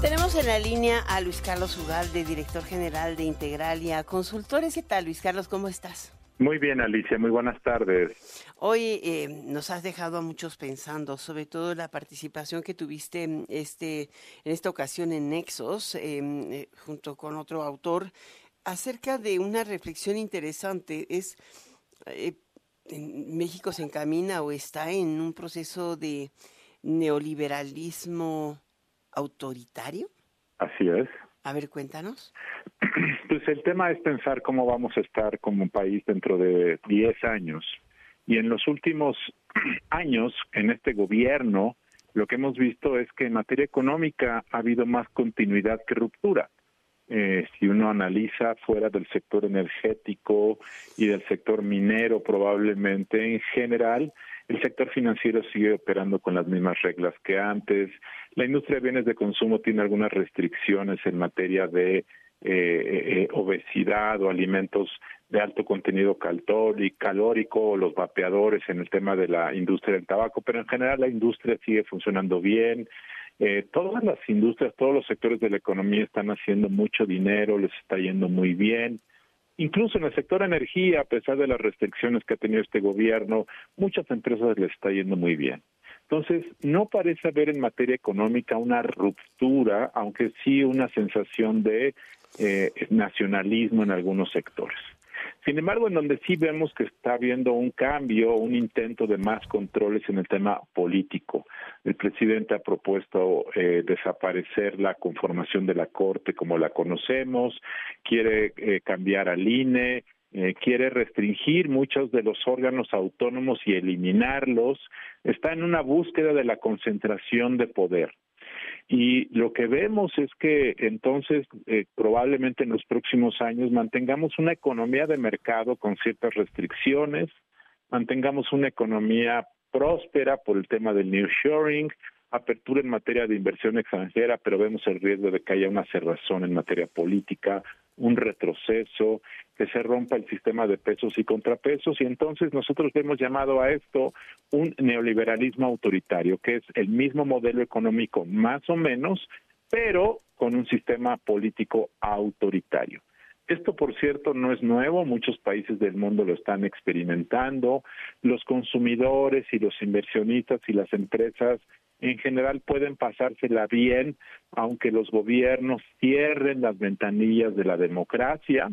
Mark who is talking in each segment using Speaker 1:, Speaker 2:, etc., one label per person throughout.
Speaker 1: Tenemos en la línea a Luis Carlos Ugalde, director general de Integralia Consultores. ¿Qué tal, Luis Carlos? ¿Cómo estás?
Speaker 2: Muy bien, Alicia, muy buenas tardes.
Speaker 1: Hoy eh, nos has dejado a muchos pensando, sobre todo la participación que tuviste en, este, en esta ocasión en Nexos, em, eh, junto con otro autor, acerca de una reflexión interesante. Es eh, México se encamina o está en un proceso de neoliberalismo autoritario?
Speaker 2: Así es.
Speaker 1: A ver, cuéntanos.
Speaker 2: Pues el tema es pensar cómo vamos a estar como un país dentro de 10 años. Y en los últimos años, en este gobierno, lo que hemos visto es que en materia económica ha habido más continuidad que ruptura. Eh, si uno analiza fuera del sector energético y del sector minero, probablemente en general, el sector financiero sigue operando con las mismas reglas que antes. La industria de bienes de consumo tiene algunas restricciones en materia de eh, eh, obesidad o alimentos de alto contenido calórico o los vapeadores en el tema de la industria del tabaco, pero en general la industria sigue funcionando bien. Eh, todas las industrias, todos los sectores de la economía están haciendo mucho dinero, les está yendo muy bien. Incluso en el sector energía, a pesar de las restricciones que ha tenido este gobierno, muchas empresas les está yendo muy bien. Entonces, no parece haber en materia económica una ruptura, aunque sí una sensación de eh, nacionalismo en algunos sectores. Sin embargo, en donde sí vemos que está habiendo un cambio, un intento de más controles en el tema político. El presidente ha propuesto eh, desaparecer la conformación de la Corte como la conocemos, quiere eh, cambiar al INE, eh, quiere restringir muchos de los órganos autónomos y eliminarlos, está en una búsqueda de la concentración de poder. Y lo que vemos es que entonces eh, probablemente en los próximos años mantengamos una economía de mercado con ciertas restricciones, mantengamos una economía próspera por el tema del nearshoring, apertura en materia de inversión extranjera, pero vemos el riesgo de que haya una cerrazón en materia política, un retroceso, que se rompa el sistema de pesos y contrapesos y entonces nosotros hemos llamado a esto un neoliberalismo autoritario, que es el mismo modelo económico más o menos, pero con un sistema político autoritario. Esto, por cierto, no es nuevo, muchos países del mundo lo están experimentando, los consumidores y los inversionistas y las empresas en general pueden pasársela bien, aunque los gobiernos cierren las ventanillas de la democracia.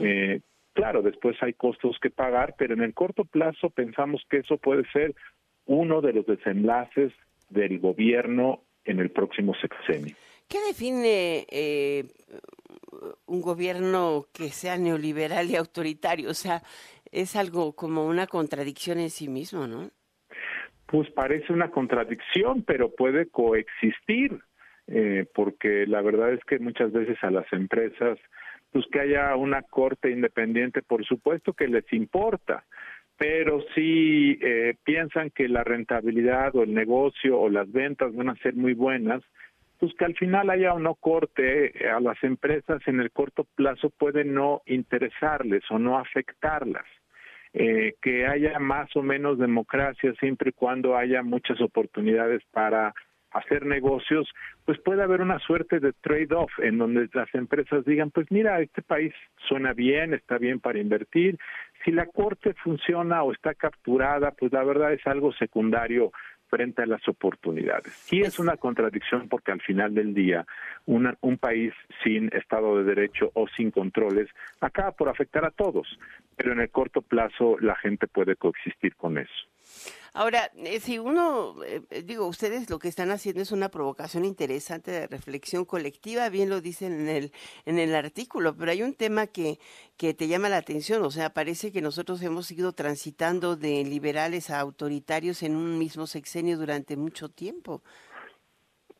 Speaker 2: eh, claro, después hay costos que pagar, pero en el corto plazo pensamos que eso puede ser uno de los desenlaces del gobierno en el próximo sexenio.
Speaker 1: ¿Qué define eh, un gobierno que sea neoliberal y autoritario? O sea, es algo como una contradicción en sí mismo, ¿no?
Speaker 2: pues parece una contradicción, pero puede coexistir, eh, porque la verdad es que muchas veces a las empresas, pues que haya una corte independiente, por supuesto que les importa, pero si eh, piensan que la rentabilidad o el negocio o las ventas van a ser muy buenas, pues que al final haya o no corte a las empresas en el corto plazo puede no interesarles o no afectarlas. Eh, que haya más o menos democracia siempre y cuando haya muchas oportunidades para hacer negocios, pues puede haber una suerte de trade-off en donde las empresas digan, pues mira, este país suena bien, está bien para invertir, si la corte funciona o está capturada, pues la verdad es algo secundario frente a las oportunidades. Y es una contradicción porque al final del día un país sin Estado de Derecho o sin controles acaba por afectar a todos, pero en el corto plazo la gente puede coexistir con eso.
Speaker 1: Ahora, eh, si uno, eh, digo, ustedes lo que están haciendo es una provocación interesante de reflexión colectiva, bien lo dicen en el, en el artículo, pero hay un tema que, que te llama la atención, o sea, parece que nosotros hemos ido transitando de liberales a autoritarios en un mismo sexenio durante mucho tiempo.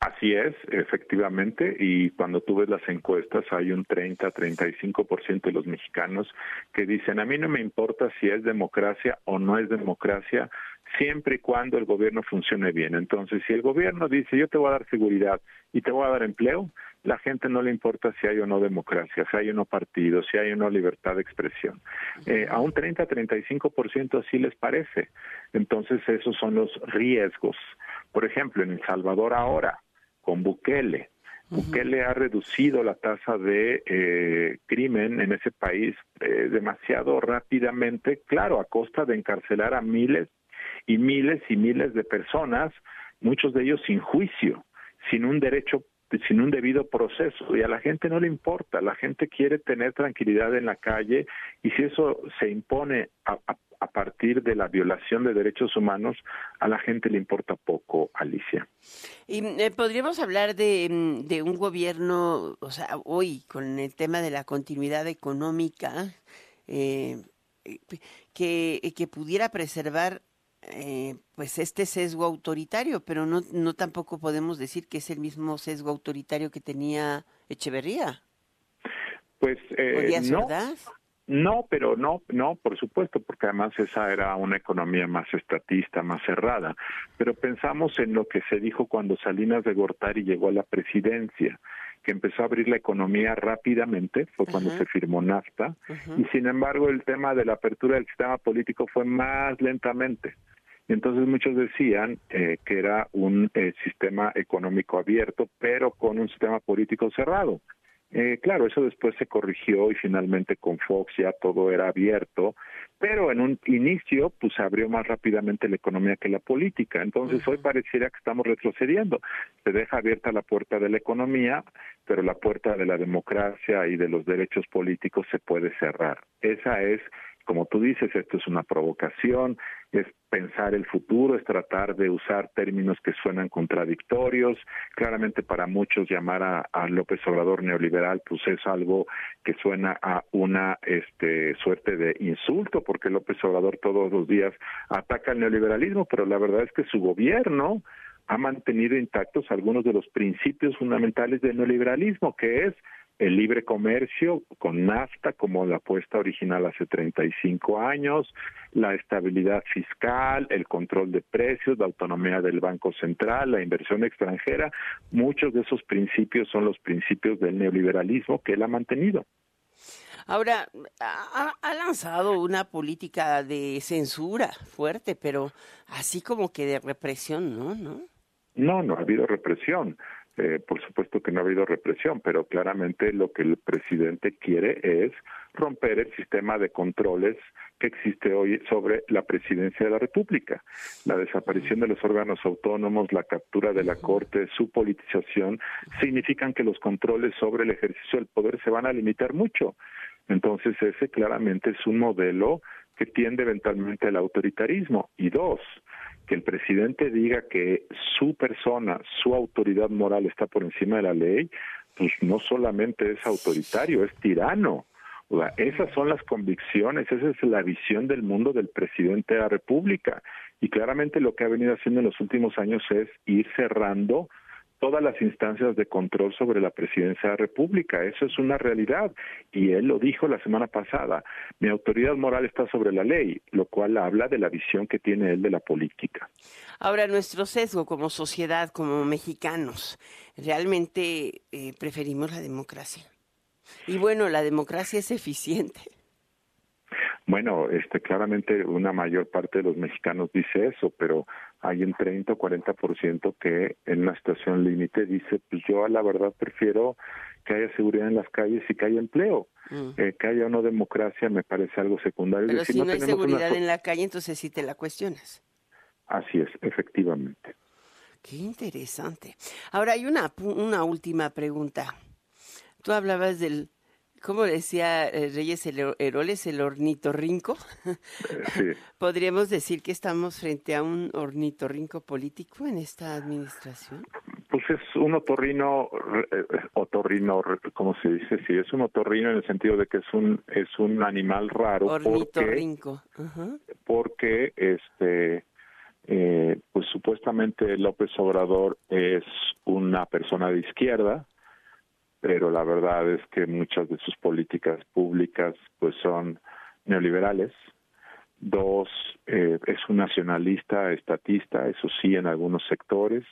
Speaker 2: Así es, efectivamente, y cuando tú ves las encuestas hay un 30-35% de los mexicanos que dicen, a mí no me importa si es democracia o no es democracia, siempre y cuando el gobierno funcione bien. Entonces, si el gobierno dice, yo te voy a dar seguridad y te voy a dar empleo, la gente no le importa si hay o no democracia, si hay o no partido, si hay o no libertad de expresión. Eh, a un 30-35% así les parece. Entonces, esos son los riesgos. Por ejemplo, en El Salvador ahora, con Bukele. Bukele ha reducido la tasa de eh, crimen en ese país eh, demasiado rápidamente, claro, a costa de encarcelar a miles y miles y miles de personas, muchos de ellos sin juicio, sin un derecho sin un debido proceso y a la gente no le importa, la gente quiere tener tranquilidad en la calle y si eso se impone a, a partir de la violación de derechos humanos, a la gente le importa poco, Alicia.
Speaker 1: Y eh, podríamos hablar de, mm, de, un gobierno, o sea, hoy con el tema de la continuidad económica, eh, que, que pudiera preservar eh, pues este sesgo autoritario, pero no, no tampoco podemos decir que es el mismo sesgo autoritario que tenía Echeverría.
Speaker 2: Pues eh, no, no, pero no, no, por supuesto, porque además esa era una economía más estatista, más cerrada. Pero pensamos en lo que se dijo cuando Salinas de Gortari llegó a la presidencia que empezó a abrir la economía rápidamente, fue cuando se firmó NAFTA, y sin embargo el tema de la apertura del sistema político fue más lentamente. Entonces muchos decían eh, que era un eh, sistema económico abierto, pero con un sistema político cerrado. Eh, claro, eso después se corrigió y finalmente con Fox ya todo era abierto, pero en un inicio pues se abrió más rápidamente la economía que la política. Entonces hoy pareciera que estamos retrocediendo. Se deja abierta la puerta de la economía, pero la puerta de la democracia y de los derechos políticos se puede cerrar. Esa es como tú dices, esto es una provocación, es pensar el futuro, es tratar de usar términos que suenan contradictorios. Claramente para muchos llamar a, López Obrador neoliberal pues es algo que suena a una este, suerte de insulto, porque López Obrador todos los días ataca el neoliberalismo, pero la verdad es que su gobierno ha mantenido intactos algunos de los principios fundamentales del neoliberalismo, que es el libre comercio con NAFTA como la apuesta original hace 35 años, la estabilidad fiscal, el control de precios, la autonomía del Banco Central, la inversión extranjera, muchos de esos principios son los principios del neoliberalismo que él ha mantenido.
Speaker 1: Ahora, ha, ha, lanzado una política de censura fuerte, pero así como que de represión, ¿no?
Speaker 2: No, no, no ha habido represión. Eh, por supuesto que no ha habido represión, pero claramente lo que el presidente quiere es romper el sistema de controles que existe hoy sobre la presidencia de la República. La desaparición de los órganos autónomos, la captura de la Corte, su politización, significan que los controles sobre el ejercicio del poder se van a limitar mucho. Entonces ese claramente es un modelo que tiende eventualmente al autoritarismo. Y dos, que el presidente diga que su persona, su autoridad moral está por encima de la ley, pues no solamente es autoritario, es tirano. O sea, esas son las convicciones, esa es la visión del mundo del presidente de la República. Y claramente lo que ha venido haciendo en los últimos años es ir cerrando todas las instancias de control sobre la presidencia de la República. Eso es una realidad. Y él lo dijo la semana pasada. Mi autoridad moral está sobre la ley, lo cual habla de la visión que tiene él de la política.
Speaker 1: Ahora, nuestro sesgo como sociedad, como mexicanos, realmente eh, preferimos la democracia. Y bueno, la democracia es eficiente.
Speaker 2: Bueno, este, claramente una mayor parte de los mexicanos dice eso, pero hay un 30 o 40% que en una situación límite dice, pues yo a la verdad prefiero que haya seguridad en las calles y que haya empleo. Mm. Eh, que haya una democracia me parece algo secundario.
Speaker 1: Pero si no, hay seguridad en la calle, entonces sí te la cuestionas.
Speaker 2: Así es, efectivamente.
Speaker 1: Qué interesante. Ahora hay una, una última pregunta. Tú hablabas del ¿Cómo decía eh, Reyes Heroles, el ornitorrinco? Sí. ¿Podríamos decir que estamos frente a un ornitorrinco político en esta administración?
Speaker 2: Pues es un otorrino, eh, otorrino, ¿cómo se dice? Sí, es un otorrino en el sentido de que es un es un animal raro.
Speaker 1: Ornitorrinco.
Speaker 2: Porque, porque este, eh, pues supuestamente López Obrador es una persona de izquierda, pero la verdad es que muchas de sus políticas públicas pues son neoliberales. Dos, eh, es un nacionalista, estatista, eso sí, en algunos sectores.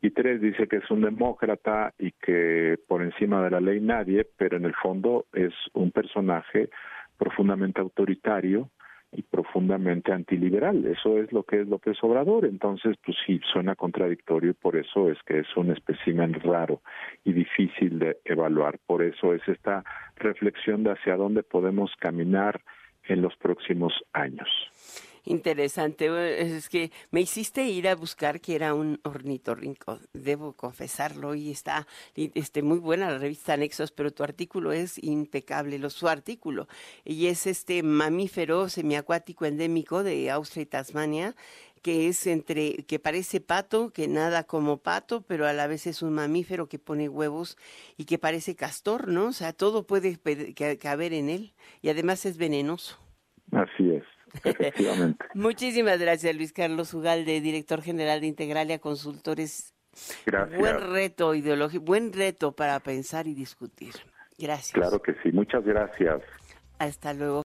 Speaker 2: Y tres, dice que es un demócrata y que por encima de la ley nadie, pero en el fondo es un personaje profundamente autoritario y profundamente antiliberal. Eso es lo que es López Obrador. Entonces, pues sí, suena contradictorio y por eso es que es un espécimen raro y difícil de evaluar. Por eso es esta reflexión de hacia dónde podemos caminar en los próximos años.
Speaker 1: Interesante, es que me hiciste ir a buscar que era un ornitorrinco, debo confesarlo, y está este, muy buena la revista Anexos, pero tu artículo es impecable, lo, su artículo, y es este mamífero semiacuático endémico de Austria y Tasmania, que es entre, que parece pato, que nada como pato, pero a la vez es un mamífero que pone huevos y que parece castor, ¿no? O sea, todo puede caber en él y además es venenoso.
Speaker 2: Así es. Efectivamente.
Speaker 1: Muchísimas gracias, Luis Carlos Ugalde, director general de Integralia Consultores.
Speaker 2: Gracias.
Speaker 1: Buen reto ideológico, buen reto para pensar y discutir. Gracias.
Speaker 2: Claro que sí, muchas gracias.
Speaker 1: Hasta luego.